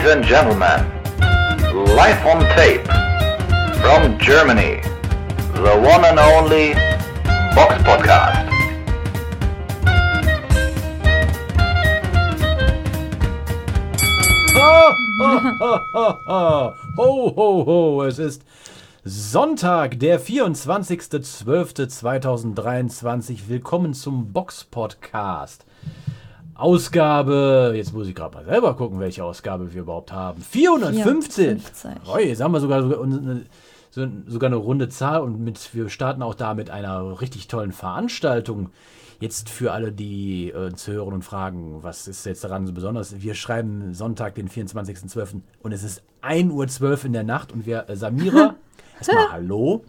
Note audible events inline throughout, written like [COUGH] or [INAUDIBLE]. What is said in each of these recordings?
Ladies and gentlemen, live on tape from Germany, the one and only Box Podcast. Ho, ho, ho, ho, ho. Es ist Sonntag, der 24.12.2023. Willkommen zum Box Podcast. Ausgabe, jetzt muss ich gerade mal selber gucken, welche Ausgabe wir überhaupt haben. 415. 450. Oh, jetzt haben wir sogar, sogar, eine, runde Zahl und mit, wir starten auch da mit einer richtig tollen Veranstaltung. Jetzt für alle, die äh, zu hören und fragen, was ist jetzt daran so besonders? Wir schreiben Sonntag, den 24.12. und es ist 1.12 Uhr in der Nacht und wir, äh, Samira, [LAUGHS] erstmal Hallo.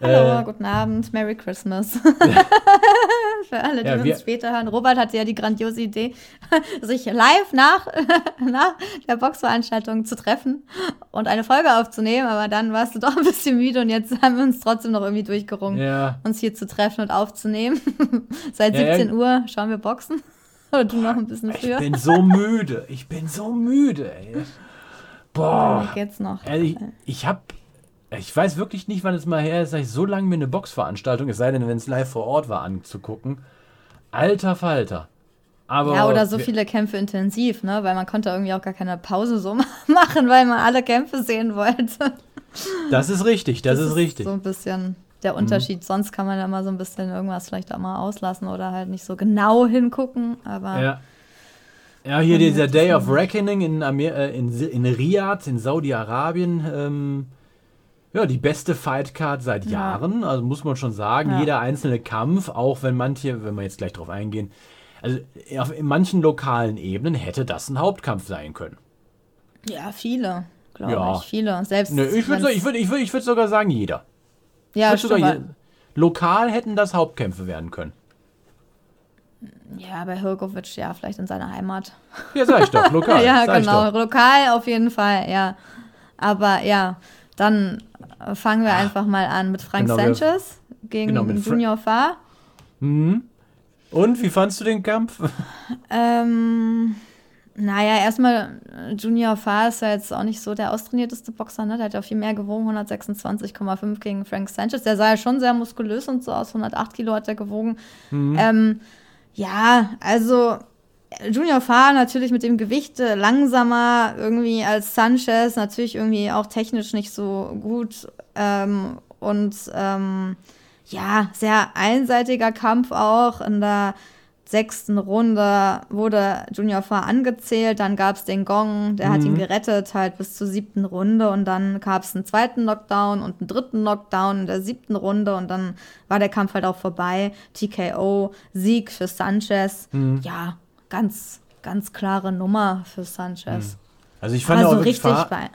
Hallo, Äh, guten Abend, Merry Christmas. [LAUGHS] Für alle, die Ja, wir- uns später hören. Robert hatte ja die grandiose Idee, [LAUGHS] sich live nach, [LAUGHS] nach der Boxveranstaltung zu treffen und eine Folge aufzunehmen, aber dann warst du doch ein bisschen müde und jetzt haben wir uns trotzdem noch irgendwie durchgerungen, Ja. uns hier zu treffen und aufzunehmen. Seit Ja, ja. 17 Uhr schauen wir Boxen. Oder du noch ein bisschen Ich früher. bin so müde. Ich bin so müde, ey. Boah. Geht's noch? Ehrlich, ich hab. Ich weiß wirklich nicht, wann es mal her ist, dass ich so lange mir eine Boxveranstaltung, es sei denn, wenn es live vor Ort war, anzugucken. Alter Falter. Aber Ja, oder so viele Kämpfe intensiv, ne? Weil man konnte irgendwie auch gar keine Pause so [LAUGHS] machen, weil man alle Kämpfe sehen wollte. Das ist richtig, das, ist richtig. Mhm. So ein bisschen der Unterschied. Sonst kann man ja mal so ein bisschen irgendwas vielleicht auch mal auslassen oder halt nicht so genau hingucken. Aber Ja. Ja, hier dieser Day of Reckoning in, Amer äh, in, in Riyadh, in Saudi-Arabien. Ähm, ja, die beste Fightcard seit Ja. Jahren. Also muss man schon sagen, Ja. jeder einzelne Kampf, auch wenn manche, wenn wir jetzt gleich drauf eingehen, also auf, in manchen lokalen Ebenen hätte das ein Hauptkampf sein können. ja, viele, glaube Ja. ich. Viele. Selbst Nö, ich würde ich würd, ich würd, ich würd sogar sagen, jeder. ja, sogar je, lokal hätten das Hauptkämpfe werden können. ja, bei Hirkovic, ja, vielleicht in seiner Heimat. Ja, sag ich doch, lokal. [LAUGHS] ja, genau. doch. Lokal auf jeden Fall, ja. Aber ja, dann fangen wir einfach mal an mit Frank Genau, Sanchez gegen genau, Junior Fa. Und wie fandst du den Kampf? Ähm, naja, erstmal, Junior Fa ist ja jetzt auch nicht so der austrainierteste Boxer, ne? Der hat ja viel mehr gewogen, 126,5 gegen Frank Sanchez. Der sah ja schon sehr muskulös und so aus, 108 Kilo hat er gewogen. Ähm, ja, also Junior Fa natürlich mit dem Gewicht äh, langsamer irgendwie als Sanchez, natürlich irgendwie auch technisch nicht so gut ähm, und ähm, ja, sehr einseitiger Kampf auch. In der sechsten Runde wurde Junior Fa angezählt, dann gab es den Gong, der hat ihn gerettet, halt bis zur siebten Runde und dann gab es einen zweiten Knockdown und einen dritten Knockdown in der siebten Runde und dann war der Kampf halt auch vorbei. TKO, Sieg für Sanchez. Ja, ganz, ganz klare Nummer für Sanchez. Also ich fand Also auch richtig Fa- bei.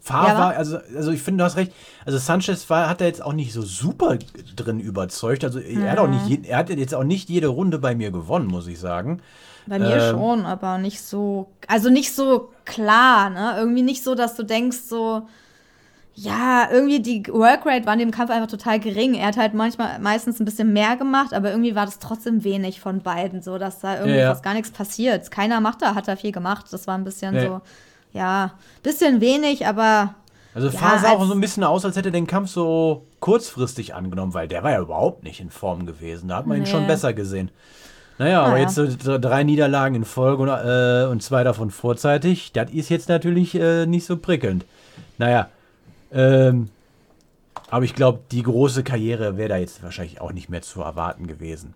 Fahr Ja, war, wa? also, also ich finde, du hast recht. Also Sanchez war, hat er jetzt auch nicht so super drin überzeugt. Also er hat auch nicht, er hat jetzt auch nicht jede Runde bei mir gewonnen, muss ich sagen. Bei mir Ähm. schon, aber nicht so, also nicht so klar, ne? Irgendwie nicht so, dass du denkst, so, ja, irgendwie die Workrate war in dem Kampf einfach total gering. Er hat halt manchmal meistens ein bisschen mehr gemacht, aber irgendwie war das trotzdem wenig von beiden, so dass da irgendwie Ja, ja. fast gar nichts passiert. Keiner macht da, hat da viel gemacht. Das war ein bisschen Ja. so, ja, bisschen wenig, aber Also Ja, sah auch so ein bisschen aus, als hätte er den Kampf so kurzfristig angenommen, weil der war ja überhaupt nicht in Form gewesen. Da hat man ihn Nee. schon besser gesehen. Naja, aber Naja. jetzt so drei Niederlagen in Folge und, äh, und zwei davon vorzeitig, das ist jetzt natürlich äh, nicht so prickelnd. Naja, ähm, aber ich glaube, die große Karriere wäre da jetzt wahrscheinlich auch nicht mehr zu erwarten gewesen.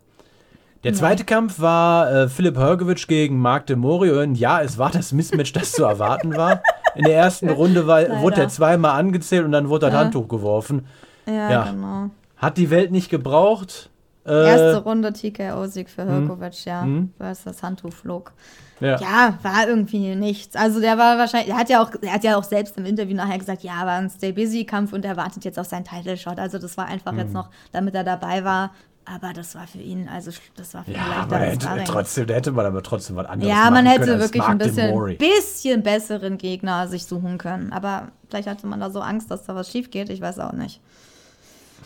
Der zweite Kampf war äh, Philipp Hergovic gegen Marc de Morio. Und ja, es war das Mismatch, das zu erwarten war. In der ersten [LAUGHS] Runde war, wurde er zweimal angezählt und dann wurde das Ja. Handtuch geworfen. ja, Ja. genau. Hat die Welt nicht gebraucht. Äh, Erste Runde TKO-Sieg für Hirkovic, ja, weil es das Handtuch flog. ja. Ja, war irgendwie nichts. Also der war wahrscheinlich, er hat ja auch, er hat ja auch selbst im Interview nachher gesagt, ja, war ein Stay Busy Kampf und er wartet jetzt auf seinen Title Shot. Also das war einfach Mhm. jetzt noch, damit er dabei war. Aber das war für ihn, also das war für ihn Ja, leichter aber als hätte, Sparring. trotzdem, da hätte man aber trotzdem was anderes Ja, man machen hätte können als wirklich ein bisschen, bisschen besseren Gegner sich suchen können. Aber vielleicht hatte man da so Angst, dass da was schief geht. Ich weiß auch nicht.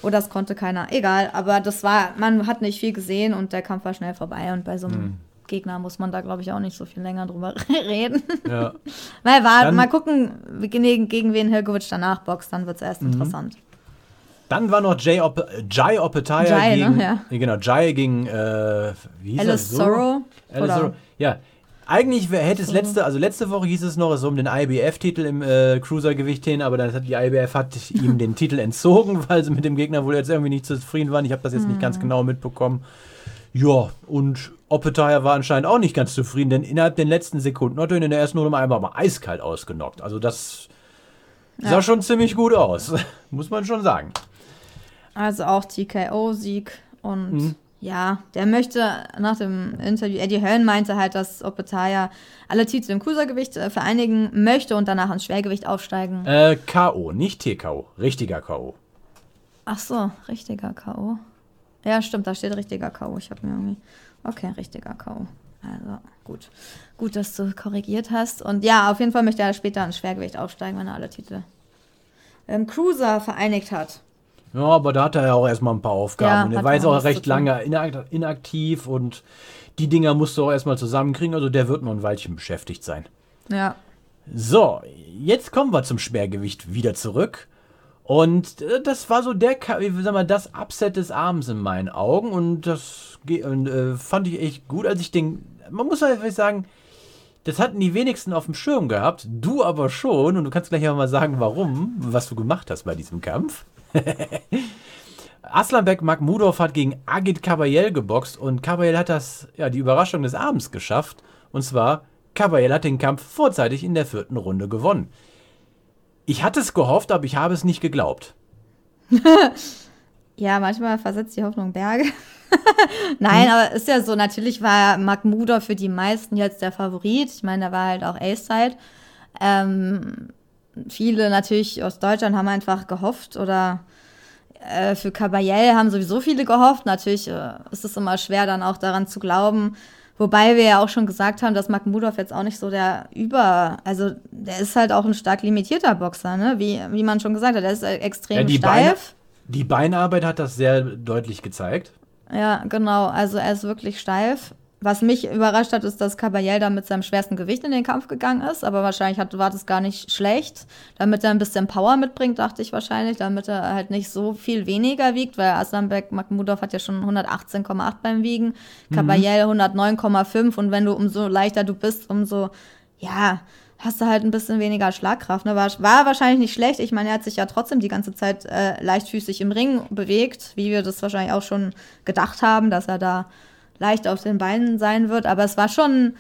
Oder das konnte keiner. Egal, aber das war, man hat nicht viel gesehen und der Kampf war schnell vorbei. Und bei so einem Gegner muss man da, glaube ich, auch nicht so viel länger drüber [LAUGHS] reden. Ja. [LAUGHS] Mal, war, mal gucken, gegen, gegen wen Hilgovic danach boxt, dann wird es Mhm. erst interessant. Dann war noch Jay, Op Jai Opetaya Jai, ne? gegen, Ja. genau, Jai gegen, äh, wie hieß Alice er? Sorrow. Alice Sorrow. Ja. Eigentlich wär- hätte es letzte, also letzte Woche hieß es noch, es um den IBF-Titel im äh, Cruisergewicht hin, aber dann hat die IBF hat [LAUGHS] ihm den Titel entzogen, weil sie mit dem Gegner wohl jetzt irgendwie nicht zufrieden waren. Ich habe das jetzt nicht ganz Mhm. genau mitbekommen. Ja, und Opetaya war anscheinend auch nicht ganz zufrieden, denn innerhalb der letzten Sekunden hat er ihn in der ersten Runde einfach mal eiskalt ausgenockt. Also das sah Ja. schon ziemlich gut aus, [LAUGHS] muss man schon sagen. Also auch TKO-Sieg und Mhm. Ja, der möchte nach dem Interview, Eddie Hearn meinte halt, dass Opetaya alle Titel im Cruisergewicht äh, vereinigen möchte und danach ins Schwergewicht aufsteigen. Äh, K.O., nicht TKO, richtiger K.O. Ach so, richtiger K.O. Ja, stimmt, da steht richtiger K.O. Ich habe mir irgendwie. Okay, richtiger K.O. Also, gut. Gut, dass du korrigiert hast. Und ja, auf jeden Fall möchte er später ins Schwergewicht aufsteigen, wenn er alle Titel im Cruiser vereinigt hat. Ja, aber da hat er ja auch erstmal ein paar Aufgaben. Ja, und er war jetzt auch recht lange inak- inaktiv und die Dinger musst du auch erstmal zusammenkriegen. Also der wird noch ein Weilchen beschäftigt sein. Ja. So, jetzt kommen wir zum Schwergewicht wieder zurück. Und äh, das war so der, sag mal, das Upset des Abends in meinen Augen. Und das und, äh, fand ich echt gut, als ich den. Man muss halt wirklich sagen, das hatten die wenigsten auf dem Schirm gehabt. Du aber schon. Und du kannst gleich auch mal sagen, warum, was du gemacht hast bei diesem Kampf. [LAUGHS] Aslanbek Makhmudov hat gegen Agit Kabayel geboxt und Kabayel hat das, ja, die Überraschung des Abends geschafft. Und zwar, Kabayel hat den Kampf vorzeitig in der vierten Runde gewonnen. Ich hatte es gehofft, aber ich habe es nicht geglaubt. [LAUGHS] Ja, manchmal versetzt die Hoffnung Berge. [LAUGHS] Nein, aber ist ja so, natürlich war Mahmoudov für die meisten jetzt der Favorit. Ich meine, da war halt auch A-Side. Ähm, viele natürlich aus Deutschland haben einfach gehofft oder äh, für Kabayel haben sowieso viele gehofft. Natürlich äh, ist es immer schwer, dann auch daran zu glauben. Wobei wir ja auch schon gesagt haben, dass Makhmudov jetzt auch nicht so der Über, also der ist halt auch ein stark limitierter Boxer, ne? Wie, wie man schon gesagt hat, der ist äh, extrem Ja, die, Beine, steif. die Beinarbeit hat das sehr deutlich gezeigt. Ja, genau. Also er ist wirklich steif. Was mich überrascht hat, ist, dass Caballel da mit seinem schwersten Gewicht in den Kampf gegangen ist. Aber wahrscheinlich hat, war das gar nicht schlecht. Damit er ein bisschen Power mitbringt, dachte ich wahrscheinlich. Damit er halt nicht so viel weniger wiegt, weil Aslanbek Makhmudov hat ja schon 118,8 beim Wiegen. Caballel 109,5. Und wenn du umso leichter du bist, umso, ja, hast du halt ein bisschen weniger Schlagkraft. Ne? War, war wahrscheinlich nicht schlecht. Ich meine, er hat sich ja trotzdem die ganze Zeit äh, leichtfüßig im Ring bewegt, wie wir das wahrscheinlich auch schon gedacht haben, dass er da leicht auf den Beinen sein wird. Aber es war schon.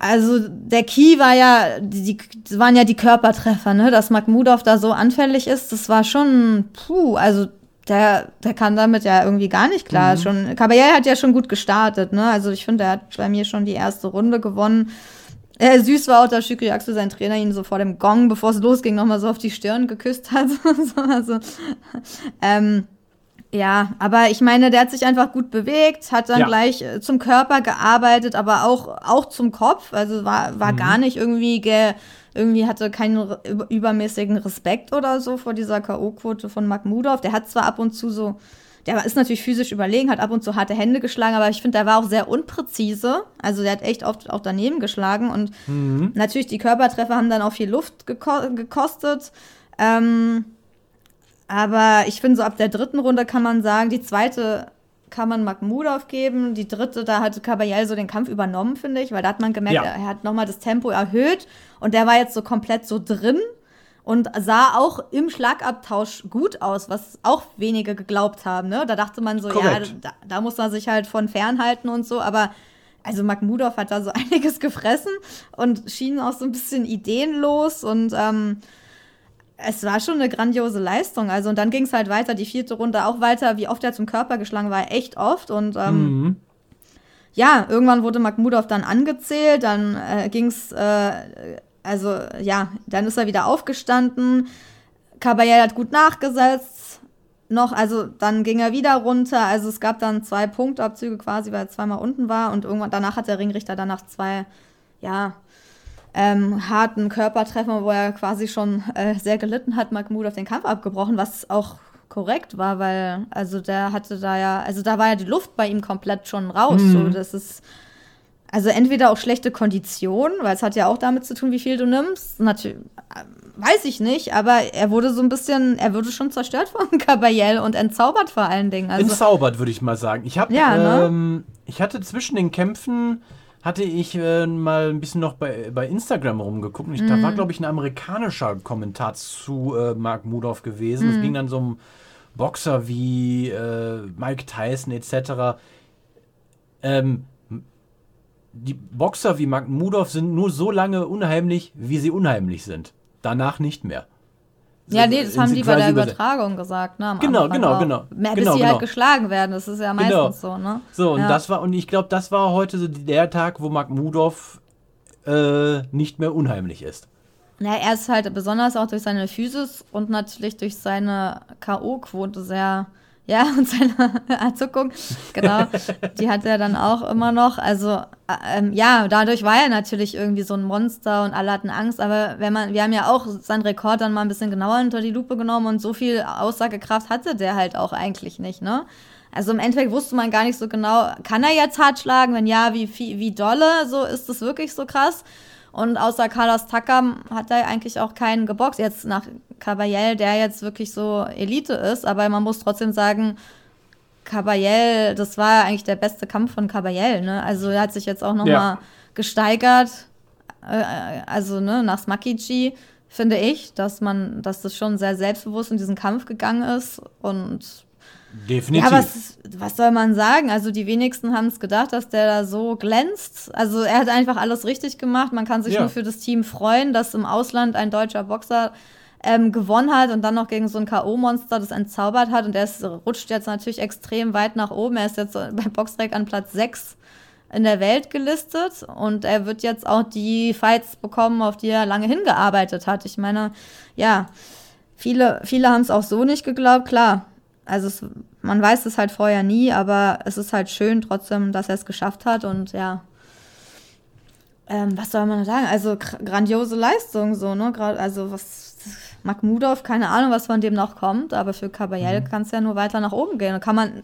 Also der Key war ja, die, die das waren ja die Körpertreffer, ne? Dass Makhmudov da so anfällig ist, das war schon, puh, also der, der kann damit ja irgendwie gar nicht klar. Schon, Caballel hat ja schon gut gestartet, ne? Also ich finde, er hat bei mir schon die erste Runde gewonnen. Äh, süß war auch, dass Shukri Axel, sein Trainer, ihn so vor dem Gong, bevor es losging, nochmal so auf die Stirn geküsst hat. [LAUGHS] so, also, ähm, ja, aber ich meine, der hat sich einfach gut bewegt, hat dann Ja. gleich äh, zum Körper gearbeitet, aber auch, auch zum Kopf. Also war, war gar nicht irgendwie, ge, irgendwie hatte keinen übermäßigen Respekt oder so vor dieser K.O.-Quote von Makhmudov. Der hat zwar ab und zu so, der ist natürlich physisch überlegen, hat ab und zu harte Hände geschlagen, aber ich finde, der war auch sehr unpräzise. Also der hat echt oft auch daneben geschlagen und natürlich die Körpertreffer haben dann auch viel Luft geko gekostet. Ähm, aber ich finde, so ab der dritten Runde kann man sagen, die zweite kann man Makhmudov geben. Die dritte, da hatte Caballel so den Kampf übernommen, finde ich, weil da hat man gemerkt, Ja. er hat nochmal das Tempo erhöht und der war jetzt so komplett so drin und sah auch im Schlagabtausch gut aus, was auch wenige geglaubt haben. Ne? Da dachte man so, Korrekt. ja, da, da muss man sich halt von fernhalten und so, aber also Makhmudov hat da so [LAUGHS] einiges gefressen und schien auch so ein bisschen ideenlos und ähm, es war schon eine grandiose Leistung. Also, und dann ging es halt weiter, die vierte Runde auch weiter, wie oft er zum Körper geschlagen war, echt oft. Und ähm, Mhm. ja, irgendwann wurde Makhmudov dann angezählt, dann äh, ging es, äh, also ja, dann ist er wieder aufgestanden. Caballel hat gut nachgesetzt. Noch, also dann ging er wieder runter. Also es gab dann zwei Punktabzüge quasi, weil er zweimal unten war. Und irgendwann danach hat der Ringrichter danach zwei, ja, ähm, harten Körpertreffer, wo er quasi schon äh, sehr gelitten hat, Mahmoud auf den Kampf abgebrochen, was auch korrekt war, weil also der hatte da ja, also da war ja die Luft bei ihm komplett schon raus. So, das ist Also entweder auch schlechte Kondition, weil es hat ja auch damit zu tun, wie viel du nimmst. Natürlich, weiß ich nicht, aber er wurde so ein bisschen, er wurde schon zerstört von [LAUGHS] Caballel und entzaubert vor allen Dingen. Also, Entzaubert, würde ich mal sagen. Ich habe, Ja, ne? ähm, ich hatte zwischen den Kämpfen hatte ich äh, mal ein bisschen noch bei, bei Instagram rumgeguckt. Und ich, Mhm. Da war, glaube ich, ein amerikanischer Kommentar zu äh, Mark Mudorf gewesen. Es ging dann so um Boxer wie äh, Mike Tyson etc. Ähm, die Boxer wie Mark Mudorf sind nur so lange unheimlich, wie sie unheimlich sind. Danach nicht mehr. Ja, nee, das haben die bei der Übertragung gesagt, ne? Genau, Anfang genau, auch. genau. Mehr, Genau, bis sie genau. halt geschlagen werden, das ist ja meistens Genau. so, ne? So, und Ja. das war, und ich glaube, das war heute so der Tag, wo Mark Mudorf äh, nicht mehr unheimlich ist. Ja, er ist halt besonders auch durch seine Physis und natürlich durch seine K.O.-Quote sehr, ja, [LAUGHS] und seine Erzuckung, genau, die hat er dann auch immer noch. Also, äh, ähm, ja, dadurch war er natürlich irgendwie so ein Monster und alle hatten Angst, aber wenn man, wir haben ja auch seinen Rekord dann mal ein bisschen genauer unter die Lupe genommen und so viel Aussagekraft hatte der halt auch eigentlich nicht, ne? Also im Endeffekt wusste man gar nicht so genau, kann er jetzt hart schlagen? Wenn ja, wie, wie, wie dolle? So ist das wirklich so krass? Und außer Carlos Takam hat er eigentlich auch keinen geboxt. Jetzt nach Caballel, der jetzt wirklich so Elite ist. Aber man muss trotzdem sagen, Caballel, das war eigentlich der beste Kampf von Caballel. Ne? Also er hat sich jetzt auch noch Ja. mal gesteigert. Äh, also ne, nach Smakichi finde ich, dass man, dass das schon sehr selbstbewusst in diesen Kampf gegangen ist. Und Definitiv. ja, was, was soll man sagen? Also die wenigsten haben es gedacht, dass der da so glänzt. Also er hat einfach alles richtig gemacht. Man kann sich Ja. nur für das Team freuen, dass im Ausland ein deutscher Boxer ähm, gewonnen hat und dann noch gegen so ein K.O.-Monster das entzaubert hat. Und der ist, rutscht jetzt natürlich extrem weit nach oben. Er ist jetzt bei Boxrec an Platz 6 in der Welt gelistet und er wird jetzt auch die Fights bekommen, auf die er lange hingearbeitet hat. Ich meine, ja, viele, viele haben es auch so nicht geglaubt, klar. Also es, man weiß es halt vorher nie, aber es ist halt schön trotzdem, dass er es geschafft hat und ja. Ähm, was soll man sagen? Also gr- grandiose Leistung, so, ne? Also was Makhmudov, keine Ahnung, was von dem noch kommt, aber für Caballel kann es ja nur weiter nach oben gehen. Und kann man,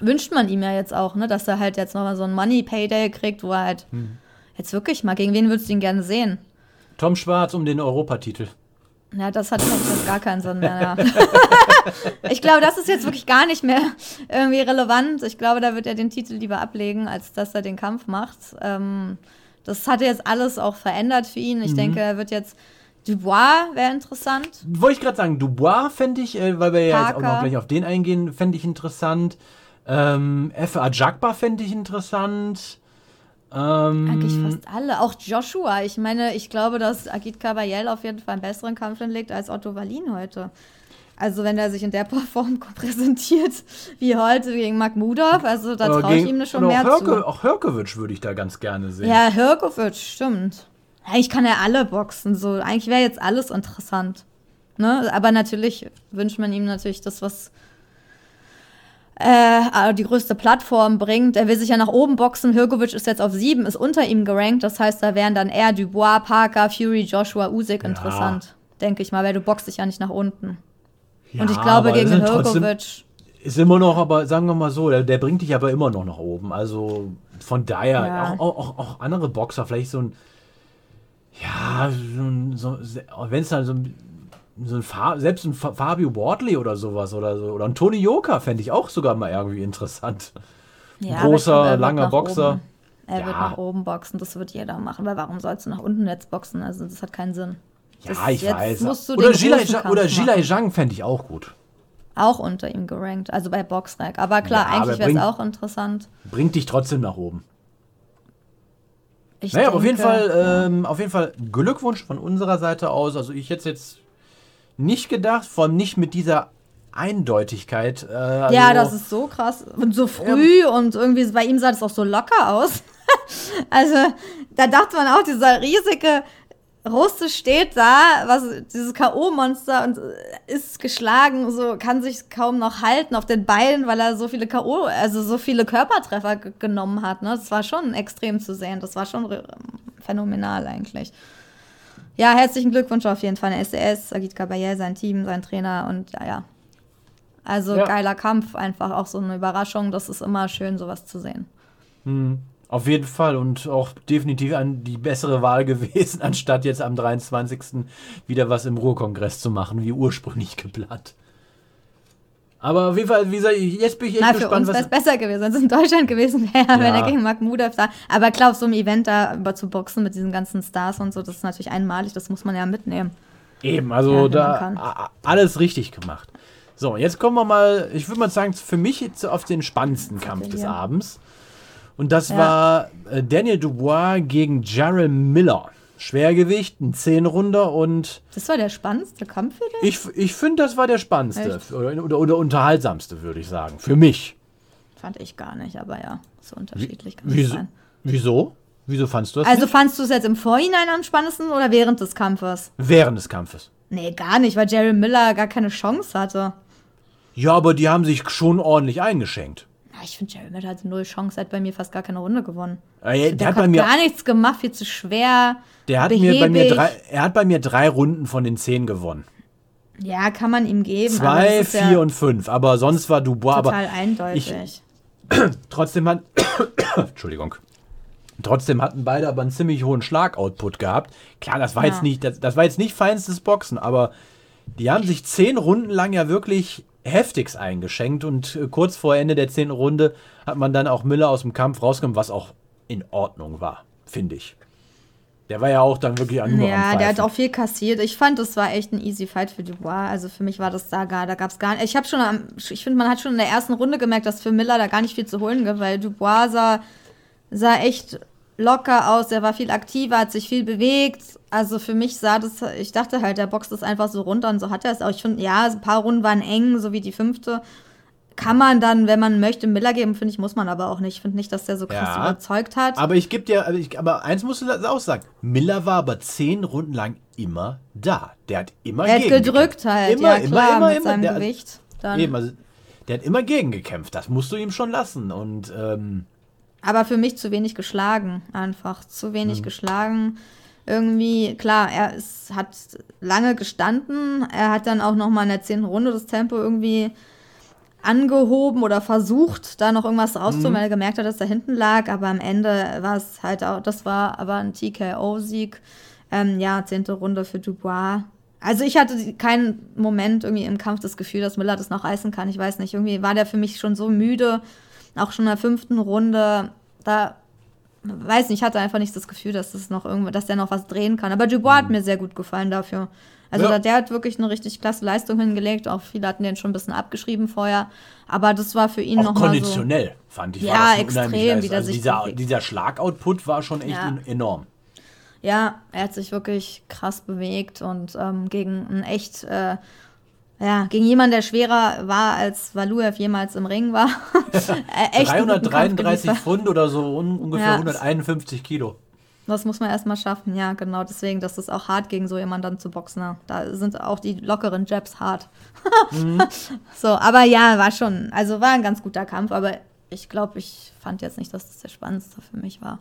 wünscht man ihm ja jetzt auch, ne, dass er halt jetzt nochmal so ein Money Payday kriegt, wo er halt jetzt wirklich mal, gegen wen würdest du ihn gerne sehen? Tom Schwarz um den Europatitel. Ja, das hat gar keinen Sinn mehr. Ja. [LAUGHS] [LAUGHS] ich glaube, das ist jetzt wirklich gar nicht mehr irgendwie relevant. Ich glaube, da wird er den Titel lieber ablegen, als dass er den Kampf macht. Ähm, das hat jetzt alles auch verändert für ihn. Ich denke, er wird jetzt Dubois wäre interessant. Wollte ich gerade sagen, Dubois fände ich, äh, weil wir ja jetzt auch Parker. noch gleich auf den eingehen, fände ich interessant. Ähm, F. Ajagba fände ich interessant. Ähm, Eigentlich fast alle. Auch Joshua. Ich meine, ich glaube, dass Agit Kabayel auf jeden Fall einen besseren Kampf hinlegt als Otto Wallin heute. Also wenn er sich in der Form [LAUGHS] präsentiert wie heute gegen Magmudov, also da oder traue ich ihm schon oder mehr auch Hörke, zu. Auch Hörkewitsch würde ich da ganz gerne sehen. Ja, Hirkovic, stimmt. Eigentlich kann er alle boxen, so. Eigentlich wäre jetzt alles interessant. Ne? Aber natürlich wünscht man ihm natürlich das, was äh, die größte Plattform bringt. Er will sich ja nach oben boxen. Hirkovic ist jetzt auf sieben, ist unter ihm gerankt. Das heißt, da wären dann eher Dubois, Parker, Fury, Joshua, Usyk interessant. Denke ich mal, weil du boxst dich ja nicht nach unten. Und ich Ja, glaube, gegen Hirkovic. Ist immer noch, aber sagen wir mal so, der, der bringt dich aber immer noch nach oben. Also von daher, Ja. auch, auch, auch andere Boxer, vielleicht so ein, ja, so, wenn es dann so ein, so ein Fa selbst ein Fa- Fabio Wardley oder sowas oder so, oder ein Tony Yoka fände ich auch sogar mal irgendwie interessant. Ja, großer, er wird langer Boxer. Oben. Er wird Ja. nach oben boxen, das wird jeder machen, weil warum sollst du nach unten jetzt boxen? Also das hat keinen Sinn. Das- Ja, ich weiß. Oder Gilai oder. Gilai Zhang fände ich auch gut. Auch unter ihm gerankt, also bei Boxrec. Aber klar, Ja, eigentlich wäre es auch interessant. Bringt dich trotzdem nach oben. Ich Naja, aber auf jeden denke, Fall, ja. ähm, auf jeden Fall Glückwunsch von unserer Seite aus. Also ich hätte jetzt nicht gedacht, vor allem nicht mit dieser Eindeutigkeit. Äh, also, ja, das ist so krass. Und so früh und irgendwie bei ihm sah das auch so locker aus. [LAUGHS] also, da dachte man auch, dieser riesige Russe steht da, was dieses K.O.-Monster und äh, ist geschlagen, so kann sich kaum noch halten auf den Beinen, weil er so viele K.O., also so viele Körpertreffer ge- genommen hat. Ne? Das war schon extrem zu sehen. Das war schon re- phänomenal eigentlich. Ja, herzlichen Glückwunsch auf jeden Fall an SES, Agit Kabayel, sein Team, sein Trainer und ja, ja. Also Ja. geiler Kampf, einfach auch so eine Überraschung. Das ist immer schön, sowas zu sehen. Auf jeden Fall und auch definitiv an die bessere Wahl [LAUGHS] gewesen, anstatt jetzt am 23. wieder was im Ruhrkongress zu machen, wie ursprünglich geplant. Aber auf jeden Fall, wie gesagt, jetzt bin ich echt Na, für gespannt, uns wäre was. es besser gewesen, wenn es in Deutschland gewesen wäre, [LAUGHS] wenn Ja. er gegen Mahmoudov da. Aber klar, auf so einem Event da über zu boxen mit diesen ganzen Stars und so, das ist natürlich einmalig, das muss man ja mitnehmen. Eben, also Ja, wenn da alles richtig gemacht. So, jetzt kommen wir mal, ich würde mal sagen, für mich jetzt auf den spannendsten Kampf des? Abends. Und das Ja. war äh, Daniel Dubois gegen Jarrell Miller. Schwergewicht, ein 10-Runder und Das war der spannendste Kampf für dich? ich, ich finde, das war der spannendste oder, oder, oder unterhaltsamste, würde ich sagen. Für mich. Fand ich gar nicht, aber ja, so unterschiedlich kann sein. Wieso? Wieso fandst du das Also nicht? fandst du es jetzt im Vorhinein am spannendsten oder während des Kampfes? Während des Kampfes. Nee, gar nicht, weil Jerry Miller gar keine Chance hatte. Ja, aber die haben sich schon ordentlich eingeschenkt. Ja, ich finde, Jerry Miller hatte null Chance, hat bei mir fast gar keine Runde gewonnen. Äh, Der, Der hat hat bei mir, gar nichts gemacht, viel zu schwer. der hat mir bei mir drei, er hat bei mir drei Runden von den zehn gewonnen. Ja, kann man ihm geben. aber Zwei, vier ja und fünf. Aber sonst war Dubois. Aber total eindeutig. [CLEARS THROAT] trotzdem hat. [COUGHS] Entschuldigung. Trotzdem hatten beide aber einen ziemlich hohen Schlagoutput gehabt. Klar, das war Ja. jetzt nicht, das, das war jetzt nicht feinstes Boxen, aber die haben sich zehn Runden lang ja wirklich heftigst eingeschenkt und äh, kurz vor Ende der zehnten Runde hat man dann auch Miller aus dem Kampf rausgenommen, was auch in Ordnung war, finde ich. Der war ja auch dann wirklich an nur Ja, der hat auch viel kassiert. Ich fand, das war echt ein easy Fight für Dubois. Also für mich war das da gar, da gab es gar nicht. Ich habe schon, am, ich finde, man hat schon in der ersten Runde gemerkt, dass für Miller da gar nicht viel zu holen gibt, weil Dubois sah, sah echt locker aus, der war viel aktiver, hat sich viel bewegt. Also für mich sah das, ich dachte halt, der boxt das einfach so runter und so hat er es auch. Ich finde, ja, ein paar Runden waren eng, so wie die fünfte. Kann man dann, wenn man möchte, Miller geben, finde ich, muss man aber auch nicht. Ich finde nicht, dass der so krass Ja. überzeugt hat. Aber ich gebe dir, aber, ich, aber eins musst du auch sagen. Miller war aber zehn Runden lang immer da. Der hat immer er hat gedrückt halt, Immer, ja immer, klar, immer, mit immer. seinem Der, Gewicht. Dann. Eben, also, der hat immer gegengekämpft. Das musst du ihm schon lassen. Und ähm, Aber für mich zu wenig geschlagen, einfach. Zu wenig Mhm. geschlagen. Irgendwie, klar, er ist, hat lange gestanden. Er hat dann auch noch mal in der zehnten Runde das Tempo irgendwie angehoben oder versucht, da noch irgendwas rauszuholen, Mhm. weil er gemerkt hat, dass da hinten lag. Aber am Ende war es halt auch, das war aber ein TKO-Sieg. Ähm, ja, zehnte Runde für Dubois. Also ich hatte keinen Moment irgendwie im Kampf das Gefühl, dass Miller das noch reißen kann. Ich weiß nicht, irgendwie war der für mich schon so müde. Auch schon in der fünften Runde, da weiß nicht, ich hatte einfach nicht das Gefühl, dass das noch irgendwo, dass der noch was drehen kann. Aber Dubois hat mir sehr gut gefallen dafür. Also Ja. der hat wirklich eine richtig klasse Leistung hingelegt. Auch viele hatten den schon ein bisschen abgeschrieben vorher. Aber das war für ihn auch noch mal so. konditionell, fand ich. Ja, extrem, wie der also sich dieser, dieser Schlagoutput war schon echt Ja. en- enorm. Ja, er hat sich wirklich krass bewegt und ähm, gegen ein echt, äh, ja, gegen jemanden, der schwerer war, als Valuev jemals im Ring war. [LAUGHS] äh, echt einen guten Kampf 333 geliefert. Pfund oder so, un ungefähr Ja. 151 Kilo. Das muss man erstmal schaffen, ja, genau. Deswegen, das ist auch hart, gegen so jemanden dann zu boxen. Ne? Da sind auch die lockeren Jabs hart. Mhm. [LAUGHS] So, aber ja, war schon, also war ein ganz guter Kampf, aber ich glaube, ich fand jetzt nicht, dass das der spannendste für mich war.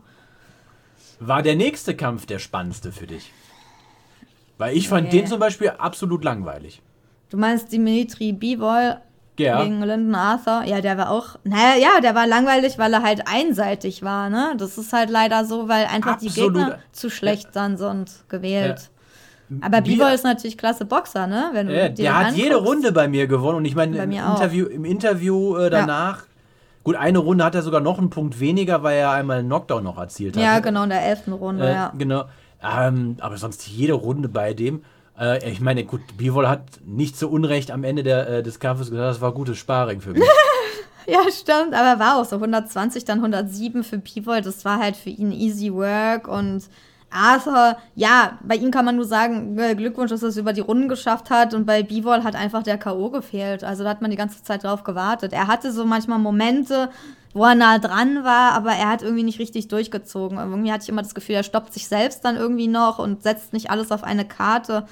War der nächste Kampf der spannendste für dich? Weil ich fand Nee. den zum Beispiel absolut langweilig. Du meinst Dimitri Bivol Ja. gegen Lyndon Arthur? Ja, der war auch, naja, ja, der war langweilig, weil er halt einseitig war, ne? Das ist halt leider so, weil einfach die Absolut. Gegner zu schlecht dann sind gewählt. Ja. Aber Bivol ist natürlich klasse Boxer, ne? Wenn du Ja, der hat den jede anguckst. Runde bei mir gewonnen und ich meine, im. Interview, im Interview äh, danach, gut, eine Runde hat er sogar noch einen Punkt weniger, weil er einmal einen Knockdown noch erzielt hat. Ja, genau, in der elften Runde, Äh, ja. Genau. Ähm, aber sonst jede Runde bei dem. Äh, ich meine, gut, Bivol hat nicht so Unrecht am Ende der, äh, des Kampfes gesagt, das war gutes Sparring für mich. [LAUGHS] Ja, stimmt, aber war auch so 120, dann 107 für Pivol, das war halt für ihn easy work und Arthur, ja, bei ihm kann man nur sagen, äh, Glückwunsch, dass er es über die Runden geschafft hat und bei Bivol hat einfach der K.O. gefehlt, also da hat man die ganze Zeit drauf gewartet. Er hatte so manchmal Momente, wo er nah dran war, aber er hat irgendwie nicht richtig durchgezogen. Irgendwie hatte ich immer das Gefühl, er stoppt sich selbst dann irgendwie noch und setzt nicht alles auf eine Karte.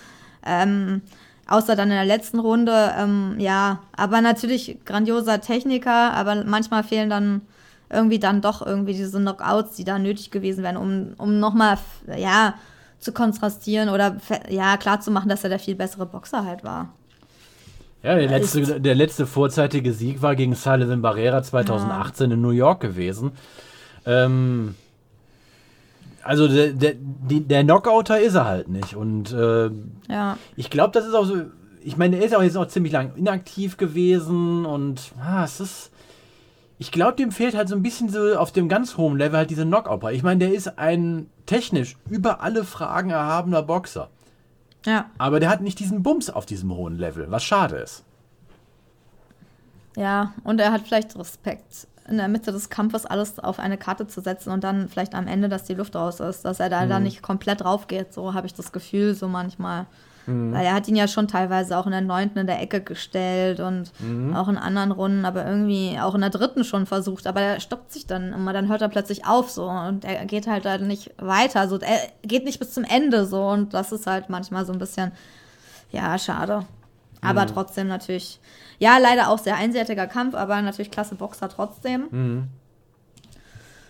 Ähm, außer dann in der letzten Runde, ähm, ja, aber natürlich grandioser Techniker, aber manchmal fehlen dann irgendwie dann doch irgendwie diese Knockouts, die da nötig gewesen wären, um, um nochmal, ja, zu kontrastieren oder ja, klarzumachen, dass er der viel bessere Boxer halt war. Ja, der letzte, der letzte vorzeitige Sieg war gegen Sullivan Barrera 2018 in New York gewesen. Ähm, also der, der, der Knockouter ist er halt nicht. Und äh, Ja. ich glaube, das ist auch so. Ich meine, er ist auch jetzt auch ziemlich lang inaktiv gewesen und ah, es ist. Ich glaube, dem fehlt halt so ein bisschen so auf dem ganz hohen Level halt diese Knockout. Ich meine, der ist ein technisch über alle Fragen erhabener Boxer. Ja. Aber der hat nicht diesen Bums auf diesem hohen Level, was schade ist. Ja, und er hat vielleicht Respekt, in der Mitte des Kampfes alles auf eine Karte zu setzen und dann vielleicht am Ende, dass die Luft raus ist, dass er da dann nicht komplett drauf geht. So habe ich das Gefühl, so manchmal. Weil er hat ihn ja schon teilweise auch in der neunten in der Ecke gestellt und auch in anderen Runden, aber irgendwie auch in der dritten schon versucht. Aber er stoppt sich dann immer, dann hört er plötzlich auf so und er geht halt dann nicht weiter. So, er geht nicht bis zum Ende so und das ist halt manchmal so ein bisschen, ja, schade. Aber trotzdem natürlich, ja, leider auch sehr einseitiger Kampf, aber natürlich klasse Boxer trotzdem.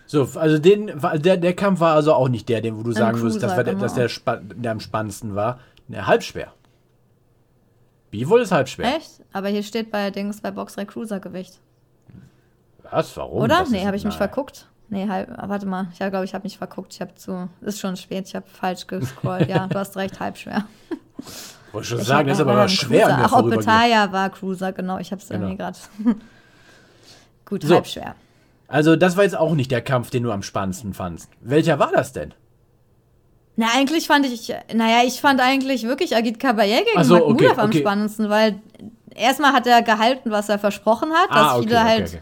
So, also den, der, der Kampf war also auch nicht der, den wo du sagen würdest, das Cruiser, war der, genau. dass der, spa- der am spannendsten war. Ne, halbschwer. Bivol ist halbschwer. Echt? Aber hier steht bei Dings bei Boxrec Cruiser Gewicht. Was? Warum? Oder? Das Nee, habe ich mich verguckt? Nee, halb, ah, warte mal. Ich glaube, ich habe mich verguckt. Ich habe zu. Ist schon spät, ich habe falsch gescrollt. ja, du hast recht, halb schwer. [LAUGHS] Wollte schon Ich sagen, das ist aber schwer Cruiser. Ach. Opetaya war Cruiser, genau. Ich habe es irgendwie Genau. gerade. [LAUGHS] Gut, So. halb schwer. Also, das war jetzt auch nicht der Kampf, den du am spannendsten fandst. Welcher war das denn? Na, eigentlich fand ich, naja, ich fand eigentlich wirklich Agit Kabayel gegen so, Magmulev okay, am okay. spannendsten, weil erstmal hat er gehalten, was er versprochen hat, dass viele halt,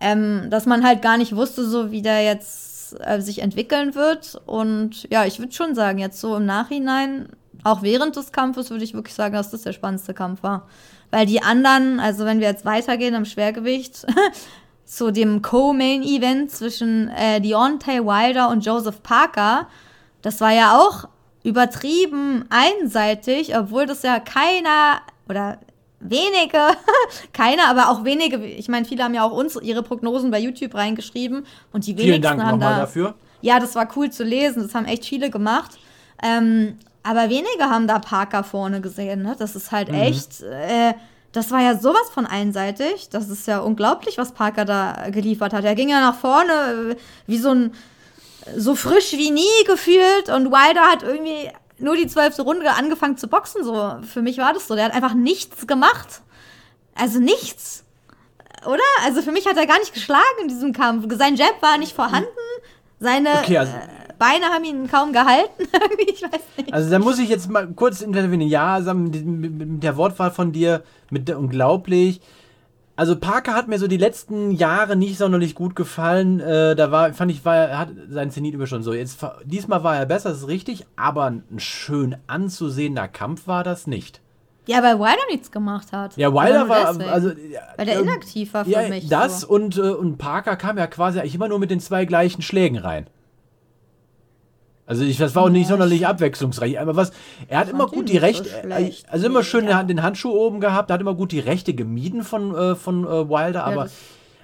Ähm, dass man halt gar nicht wusste, so wie der jetzt äh, sich entwickeln wird. Und ja, ich würde schon sagen, jetzt so im Nachhinein, auch während des Kampfes, würde ich wirklich sagen, dass das der spannendste Kampf war. Weil die anderen, also wenn wir jetzt weitergehen im Schwergewicht, [LAUGHS] zu dem Co-Main-Event zwischen äh, Deontay Wilder und Joseph Parker, das war ja auch übertrieben einseitig, obwohl das ja keiner oder wenige, [LAUGHS] keiner, aber auch wenige, ich meine, viele haben ja auch uns ihre Prognosen bei YouTube reingeschrieben und die Vielen wenigsten Dank haben nochmal da, dafür. ja, das war cool zu lesen, das haben echt viele gemacht. Ähm, aber wenige haben da Parker vorne gesehen, ne? Das ist halt echt, äh, das war ja sowas von einseitig. Das ist ja unglaublich, was Parker da geliefert hat. Er ging ja nach vorne äh, wie so ein, so frisch wie nie gefühlt und Wilder hat irgendwie nur die zwölfte Runde angefangen zu boxen. So, für mich war das so. Der hat einfach nichts gemacht. Also nichts. Oder? Also für mich hat er gar nicht geschlagen in diesem Kampf. Sein Jab war nicht vorhanden. Seine Okay, also- äh, Beine haben ihn kaum gehalten. [LAUGHS] Ich weiß nicht. Also da muss ich jetzt mal kurz intervenieren. Ja, mit der Wortwahl von dir, mit der unglaublich. Also Parker hat mir so die letzten Jahre nicht sonderlich gut gefallen. Äh, da war, fand ich, war er hat seinen Zenit über schon so. Jetzt, diesmal war er besser, das ist richtig, aber ein schön anzusehender Kampf war das nicht. Ja, weil Wilder nichts gemacht hat. Ja, Wilder nur war, deswegen. also weil der ähm, inaktiv war für ja, mich. das so. und, äh, und Parker kam ja quasi eigentlich immer nur mit den zwei gleichen Schlägen rein. Also ich, das war auch nicht sonderlich abwechslungsreich. Aber was, er hat immer gut die so rechte, äh, schlecht. also immer schön ja. den Handschuh oben gehabt, hat immer gut die rechte gemieden von, äh, von äh, Wilder, aber, das-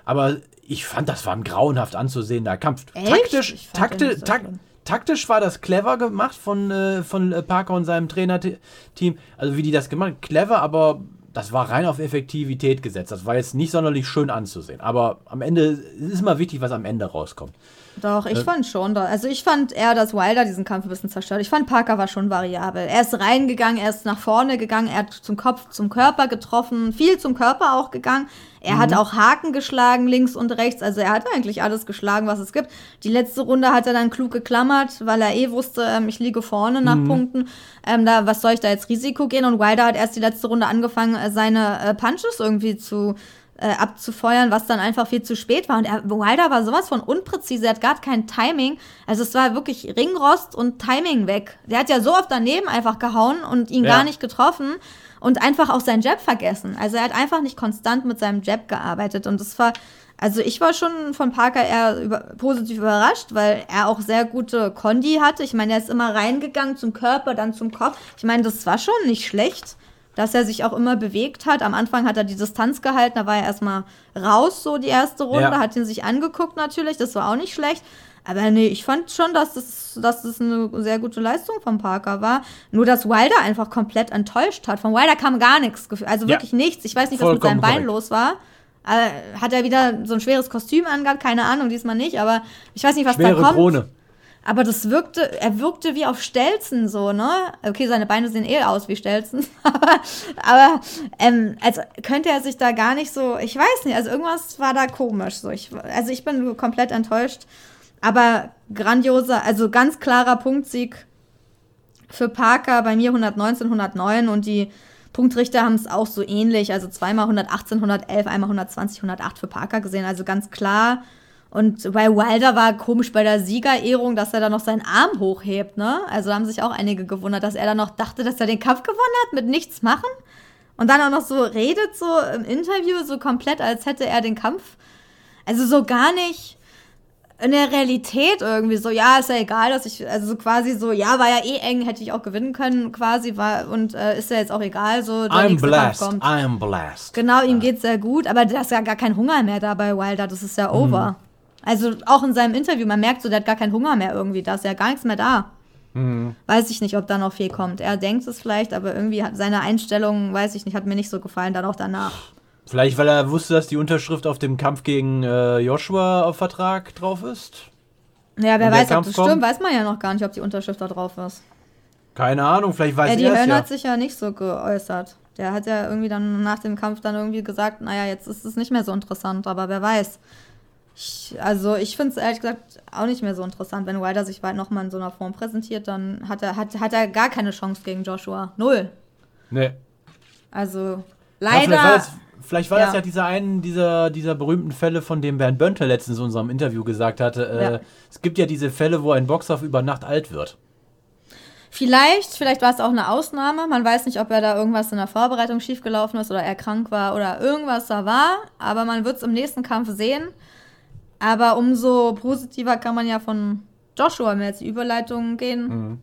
aber ich fand, das war ein grauenhaft anzusehender Kampf. Echt? Taktisch, takti so tak schlimm. taktisch war das clever gemacht von, äh, von äh, Parker und seinem Trainerteam. Also wie die das gemacht haben, clever, aber das war rein auf Effektivität gesetzt. Das war jetzt nicht sonderlich schön anzusehen. Aber am Ende ist immer wichtig, was am Ende rauskommt. Doch, ich fand schon. Da, also ich fand eher, dass Wilder diesen Kampf ein bisschen zerstört. Ich fand Parker war schon variabel. Er ist reingegangen, er ist nach vorne gegangen, er hat zum Kopf, zum Körper getroffen, viel zum Körper auch gegangen. Er hat auch Haken geschlagen, links und rechts. Also er hat eigentlich alles geschlagen, was es gibt. Die letzte Runde hat er dann klug geklammert, weil er eh wusste, ähm, ich liege vorne nach Punkten. Ähm, da, was soll ich da jetzt Risiko gehen? Und Wilder hat erst die letzte Runde angefangen, äh, seine äh, Punches irgendwie zu äh, abzufeuern, was dann einfach viel zu spät war. Und er, Wilder war sowas von unpräzise, er hat gar kein Timing. Also es war wirklich Ringrost und Timing weg. Der hat ja so oft daneben einfach gehauen und ihn Ja. gar nicht getroffen und einfach auch seinen Jab vergessen. Also er hat einfach nicht konstant mit seinem Jab gearbeitet und das war also ich war schon von Parker eher über, positiv überrascht, weil er auch sehr gute Kondi hatte. Ich meine, er ist immer reingegangen zum Körper, dann zum Kopf. Ich meine, das war schon nicht schlecht dass er sich auch immer bewegt hat. Am Anfang hat er die Distanz gehalten, da war er erstmal raus, so die erste Runde, Ja. hat ihn sich angeguckt natürlich, das war auch nicht schlecht. Aber nee, ich fand schon, dass das, dass das eine sehr gute Leistung von Parker war. Nur, dass Wilder einfach komplett enttäuscht hat. Von Wilder kam gar nichts, also Ja. wirklich nichts. Ich weiß nicht, was mit seinem Bein korrekt. los war. Äh, hat er wieder so ein schweres Kostüm angehabt? Keine Ahnung, diesmal nicht, aber ich weiß nicht, was Schwere da kommt. Krone. Aber das wirkte, er wirkte wie auf Stelzen so, ne? Okay, seine Beine sehen eh aus wie Stelzen. [LAUGHS] aber aber ähm, also könnte er sich da gar nicht so, ich weiß nicht, also irgendwas war da komisch. So. Ich, also ich bin komplett enttäuscht. Aber grandioser, also ganz klarer Punktsieg für Parker, bei mir 119, 109 und die Punktrichter haben es auch so ähnlich, also zweimal 118, 111, einmal 120, 108 für Parker gesehen, also ganz klar. Und bei Wilder war komisch bei der Siegerehrung, dass er da noch seinen Arm hochhebt, ne? Also da haben sich auch einige gewundert, dass er dann noch dachte, dass er den Kampf gewonnen hat mit nichts machen. Und dann auch noch so redet, so im Interview, so komplett, als hätte er den Kampf. Also so gar nicht in der Realität irgendwie so, ja, ist ja egal, dass ich, also so quasi so, ja, war ja eh eng, hätte ich auch gewinnen können, quasi, war, und äh, ist ja jetzt auch egal, so, der I'm blessed. kommt. I'm blessed. Genau, ihm geht's sehr gut, aber da ist ja gar kein Hunger mehr da bei Wilder, das ist ja over. Also auch in seinem Interview, man merkt so, der hat gar keinen Hunger mehr irgendwie, da ist ja gar nichts mehr da. Weiß ich nicht, ob da noch viel kommt. Er denkt es vielleicht, aber irgendwie hat seine Einstellung, weiß ich nicht, hat mir nicht so gefallen, dann auch danach. Vielleicht, weil er wusste, dass die Unterschrift auf dem Kampf gegen äh, Joshua auf Vertrag drauf ist? Ja, wer weiß, ob das kommt? stimmt, weiß man ja noch gar nicht, ob die Unterschrift da drauf ist. Keine Ahnung, vielleicht weiß Eddie er es Hearn ja. hat sich ja nicht so geäußert. Der hat ja irgendwie dann nach dem Kampf dann irgendwie gesagt, naja, jetzt ist es nicht mehr so interessant, aber wer weiß. Ich, also ich finde es ehrlich gesagt auch nicht mehr so interessant. Wenn Wilder sich bald nochmal in so einer Form präsentiert, dann hat er, hat, hat er gar keine Chance gegen Joshua. Null. Nee. Also Ja, leider. vielleicht war das, vielleicht war das Ja. ja dieser einen dieser, dieser berühmten Fälle, von dem Bernd Bönte letztens in unserem Interview gesagt hatte. Äh, Ja. Es gibt ja diese Fälle, wo ein Boxer über Nacht alt wird. Vielleicht, vielleicht war es auch eine Ausnahme. Man weiß nicht, ob er da irgendwas in der Vorbereitung schiefgelaufen ist oder er krank war oder irgendwas da war. Aber man wird es im nächsten Kampf sehen. Aber umso positiver kann man ja von Joshua, wenn wir jetzt die Überleitung gehen,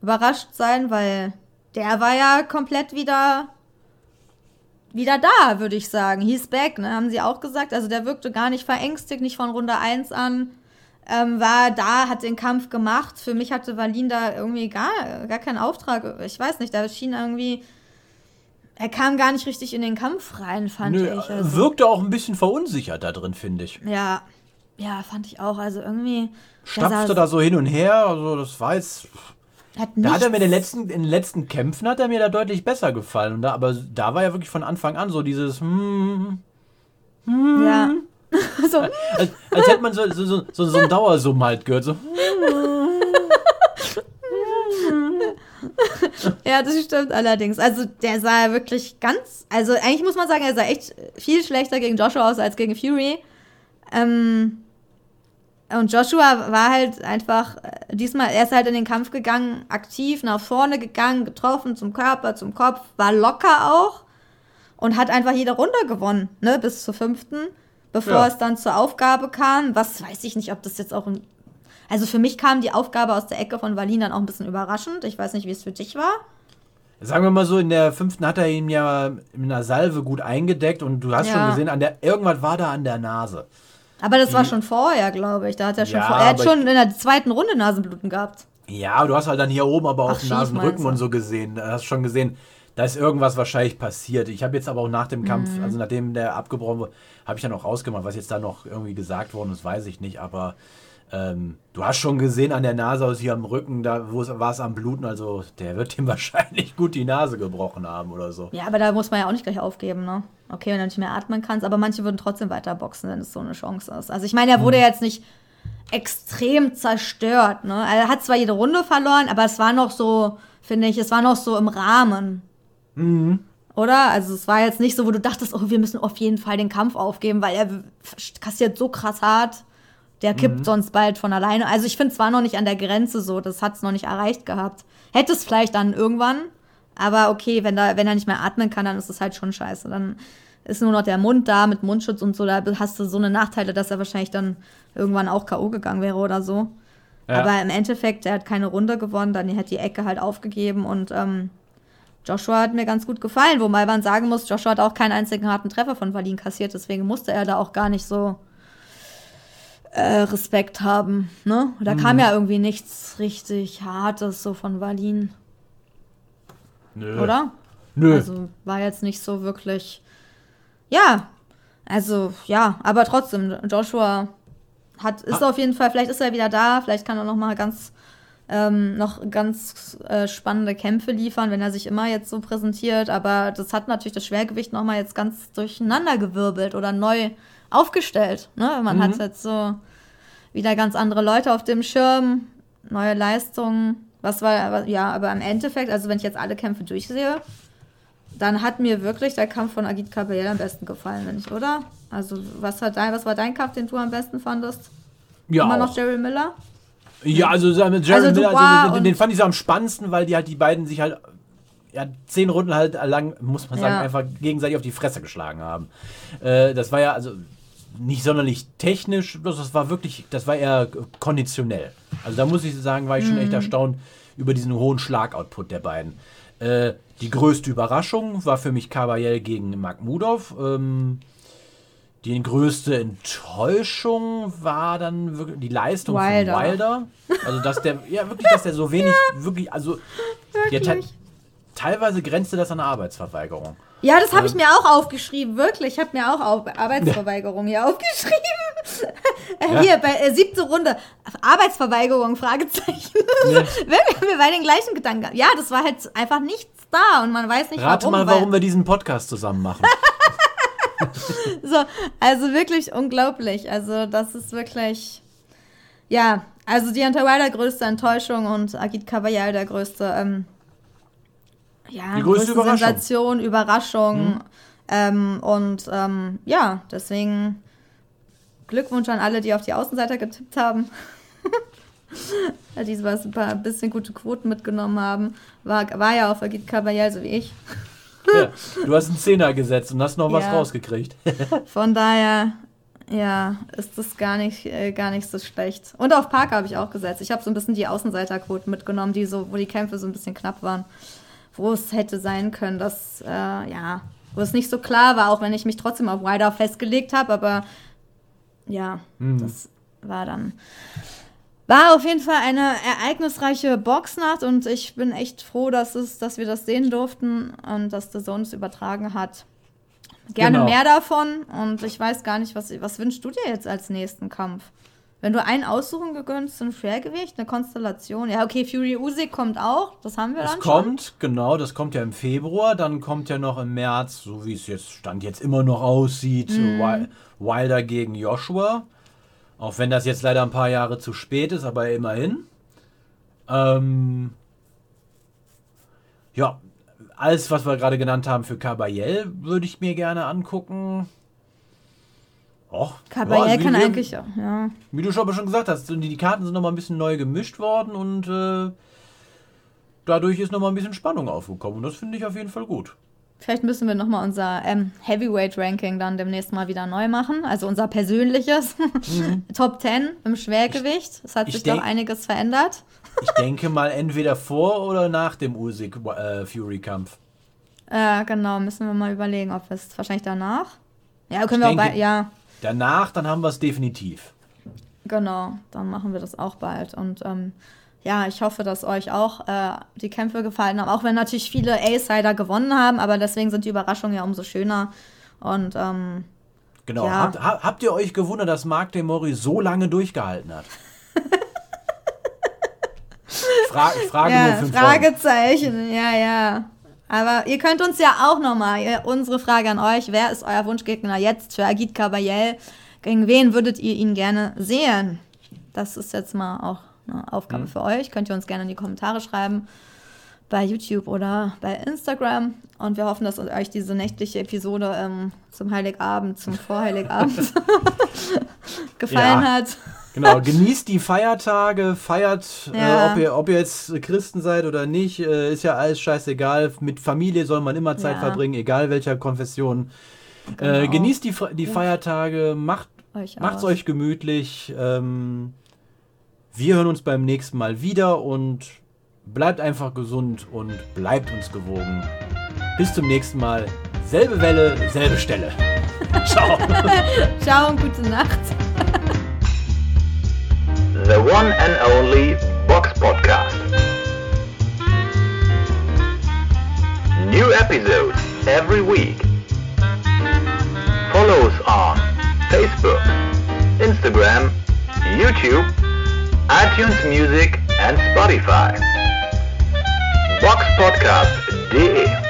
überrascht sein, weil der war ja komplett wieder wieder da, würde ich sagen. He's back, ne? Haben sie auch gesagt. Also der wirkte gar nicht verängstigt, nicht von Runde 1 an. Ähm, war da, hat den Kampf gemacht. Für mich hatte Valin da irgendwie gar, gar keinen Auftrag. Ich weiß nicht, da schien irgendwie. Er kam gar nicht richtig in den Kampf rein, fand Nö, ich. Also, wirkte auch ein bisschen verunsichert da drin, finde ich. ja, ja, fand ich auch. Also irgendwie. Stapfte da so hin und her, also das war jetzt. Hat Da hat er mir in den letzten, in den letzten Kämpfen hat er mir da deutlich besser gefallen. Und da, aber da war ja wirklich von Anfang an so dieses. hm, Ja. [LAUGHS] so, als, als hätte man so, so, so, so, so einen Dauersummen halt gehört. So. [LAUGHS] Ja, das stimmt allerdings. Also der sah wirklich ganz, also eigentlich muss man sagen, er sah echt viel schlechter gegen Joshua aus als gegen Fury. Ähm, und Joshua war halt einfach, äh, diesmal, er ist halt in den Kampf gegangen, aktiv nach vorne gegangen, getroffen zum Körper, zum Kopf, war locker auch und hat einfach jede Runde gewonnen, ne, bis zur fünften, bevor Ja. es dann zur Aufgabe kam. Was weiß ich nicht, ob das jetzt auch ein also für mich kam die Aufgabe aus der Ecke von Valin dann auch ein bisschen überraschend. Ich weiß nicht, wie es für dich war. Sagen wir mal so, in der fünften hat er ihn ja in einer Salve gut eingedeckt und du hast Ja. schon gesehen, an der, irgendwas war da an der Nase. Aber das war schon vorher, glaube ich. Da hat er schon Ja, vor, er hat schon in der zweiten Runde Nasenbluten gehabt. Ja, du hast halt dann hier oben aber dem schief, Nasenrücken und so gesehen. Da hast schon gesehen, da ist irgendwas wahrscheinlich passiert. Ich habe jetzt aber auch nach dem Kampf, Mhm. also nachdem der abgebrochen wurde, habe ich dann auch rausgemacht. Was jetzt da noch irgendwie gesagt worden ist, weiß ich nicht. Aber ähm, du hast schon gesehen an der Nase aus hier am Rücken, da war es am Bluten. Also der wird [LAUGHS] ihm wahrscheinlich gut die Nase gebrochen haben oder so. Ja, aber da muss man ja auch nicht gleich aufgeben, ne? Okay, wenn du nicht mehr atmen kannst, aber manche würden trotzdem weiter boxen, wenn es so eine Chance ist. Also ich meine, er Mhm. wurde jetzt nicht extrem zerstört, ne? Er hat zwar jede Runde verloren, aber es war noch so, finde ich, es war noch so im Rahmen. Mhm. Oder? Also es war jetzt nicht so, wo du dachtest, oh, wir müssen auf jeden Fall den Kampf aufgeben, weil er kassiert so krass hart. Der kippt sonst bald von alleine. Also ich finde, es war noch nicht an der Grenze so. Das hat es noch nicht erreicht gehabt. Hätte es vielleicht dann irgendwann. Aber okay, wenn, da, wenn er nicht mehr atmen kann, dann ist es halt schon scheiße. Dann ist nur noch der Mund da mit Mundschutz und so. Da hast du so eine Nachteile, dass er wahrscheinlich dann irgendwann auch K.O. gegangen wäre oder so. Ja. Aber im Endeffekt, er hat keine Runde gewonnen, dann hat die Ecke halt aufgegeben und ähm, Joshua hat mir ganz gut gefallen, wobei man sagen muss, Joshua hat auch keinen einzigen harten Treffer von Valin kassiert, deswegen musste er da auch gar nicht so äh, Respekt haben. Ne? Da Mhm. kam ja irgendwie nichts richtig Hartes so von Valin, Nö. oder? Nö. Also war jetzt nicht so wirklich. Ja. Also, ja, aber trotzdem, Joshua hat, ist auf jeden Fall, vielleicht ist er wieder da, vielleicht kann er noch mal ganz, ähm, noch ganz äh, spannende Kämpfe liefern, wenn er sich immer jetzt so präsentiert. Aber das hat natürlich das Schwergewicht noch mal jetzt ganz durcheinandergewirbelt oder neu aufgestellt. Ne? Man hat jetzt so wieder ganz andere Leute auf dem Schirm, neue Leistungen. Was war, ja, aber im Endeffekt, also wenn ich jetzt alle Kämpfe durchsehe, dann hat mir wirklich der Kampf von Agit Kabayel am besten gefallen, wenn ich, oder? Also, was, hat dein, was war dein Kampf, den du am besten fandest? Ja, Immer auch. noch Jerry Miller? Ja, also so mit Jerry Also Miller, also, den, und- den fand ich so am spannendsten, weil die halt die beiden sich halt ja, zehn Runden halt lang, muss man sagen, Ja. einfach gegenseitig auf die Fresse geschlagen haben. Äh, das war ja also nicht sonderlich technisch, bloß das war wirklich, das war eher konditionell. Also da muss ich sagen, war ich schon echt Mhm. erstaunt über diesen hohen Schlagoutput der beiden. Äh, die größte Überraschung war für mich Kabayel gegen Magmudov. Ähm, die größte Enttäuschung war dann wirklich die Leistung Wilder. von Wilder. Also, dass der, ja, wirklich, dass der so wenig, [LAUGHS] wirklich, also, der te teilweise grenzte das an Arbeitsverweigerung. Ja, das habe ich mir auch aufgeschrieben, wirklich. Ich habe mir auch auf Arbeitsverweigerung hier [LAUGHS] aufgeschrieben. Äh, Ja. Hier, bei äh, siebte Runde. Arbeitsverweigerung, Fragezeichen. Ja. [LAUGHS] wir haben bei den gleichen Gedanken gehabt. Ja, das war halt einfach nichts da und man weiß nicht Rate warum. mal, weil- warum wir diesen Podcast zusammen machen. [LAUGHS] So, also wirklich unglaublich. Also das ist wirklich, ja, also Deontay Wilder größte Enttäuschung und Agit Kabayal der größte, ähm, ja, Die größte Überraschung. Sensation, Überraschung. Ähm, und ähm, ja, deswegen Glückwunsch an alle, die auf die Außenseiter getippt haben. [LAUGHS] die was ein paar bisschen gute Quoten mitgenommen haben. War, war ja auf Agit Kabayal, so wie ich. [LAUGHS] ja, du hast einen Zehner gesetzt und hast noch was Ja. rausgekriegt. [LAUGHS] Von daher, ja, ist das gar nicht, äh, gar nicht so schlecht. Und auf Parker habe ich auch gesetzt. Ich habe so ein bisschen die Außenseiterquoten mitgenommen, die so, wo die Kämpfe so ein bisschen knapp waren. Wo es hätte sein können, dass, äh, ja, wo es nicht so klar war, auch wenn ich mich trotzdem auf Wider festgelegt habe, aber ja, das war dann. War auf jeden Fall eine ereignisreiche Boxnacht und ich bin echt froh, dass, es, dass wir das sehen durften und dass der Zone es übertragen hat. Gerne Genau. mehr davon und ich weiß gar nicht, was, was wünschst du dir jetzt als nächsten Kampf? Wenn du einen aussuchen gönnst, ein Schwergewicht, eine Konstellation. Ja, okay, Fury Usyk kommt auch, das haben wir Es dann kommt, genau, das kommt ja im Februar, dann kommt ja noch im März, so wie es jetzt Stand jetzt immer noch aussieht. Wi- Wilder gegen Joshua. Auch wenn das jetzt leider ein paar Jahre zu spät ist, aber immerhin. Ähm, ja, alles, was wir gerade genannt haben für Kabayel, würde ich mir gerne angucken. Och, schon. Kabayel ja, wie kann wir- eigentlich, auch, ja. wie du schon aber schon gesagt hast, die Karten sind noch mal ein bisschen neu gemischt worden und äh, dadurch ist noch mal ein bisschen Spannung aufgekommen. Und das finde ich auf jeden Fall gut. Vielleicht müssen wir nochmal unser ähm, Heavyweight-Ranking dann demnächst mal wieder neu machen. Also unser persönliches [LAUGHS] Top 10 im Schwergewicht. Es hat Mhm. Ich sich doch einiges verändert. Ich [LAUGHS] denke mal entweder vor oder nach dem Usyk-Fury-Kampf. Äh, genau, müssen wir mal überlegen, ob es wahrscheinlich danach. Ja, können Ich wir auch denke- bei, ja, Danach, dann haben wir es definitiv. genau, dann machen wir das auch bald. Und ähm, ja, ich hoffe, dass euch auch äh, die Kämpfe gefallen haben, auch wenn natürlich viele A-Sider gewonnen haben, aber deswegen sind die Überraschungen ja umso schöner. Und ähm, Genau. Ja. Habt, ha- habt ihr euch gewundert, dass Marc de Mori so lange durchgehalten hat? [LAUGHS] Fra ich frage ja, nur Freunde. Fragezeichen, ja, ja. Aber ihr könnt uns ja auch nochmal, unsere Frage an euch, wer ist euer Wunschgegner jetzt für Agit Kabayel? Gegen wen würdet ihr ihn gerne sehen? Das ist jetzt mal auch eine Aufgabe Mhm. für euch. Könnt ihr uns gerne in die Kommentare schreiben. Bei YouTube oder bei Instagram. Und wir hoffen, dass euch diese nächtliche Episode ähm, zum Heiligabend, zum Vorheiligabend [LAUGHS] [LAUGHS] gefallen Ja. hat. Genau, genießt die Feiertage, feiert, Ja. äh, ob, ihr, ob ihr jetzt Christen seid oder nicht, äh, ist ja alles scheißegal. Mit Familie soll man immer Zeit Ja. verbringen, egal welcher Konfession. Äh, Genau. genießt die, die Feiertage, macht Euch macht's euch gemütlich. Ähm, wir hören uns beim nächsten Mal wieder und bleibt einfach gesund und bleibt uns gewogen. Bis zum nächsten Mal. Selbe Welle, selbe Stelle. [LAUGHS] Ciao. Ciao und gute Nacht. the one and only Box Podcast. New episodes every week. Follow us on Facebook, Instagram, YouTube, iTunes Music and Spotify. Box Podcast DE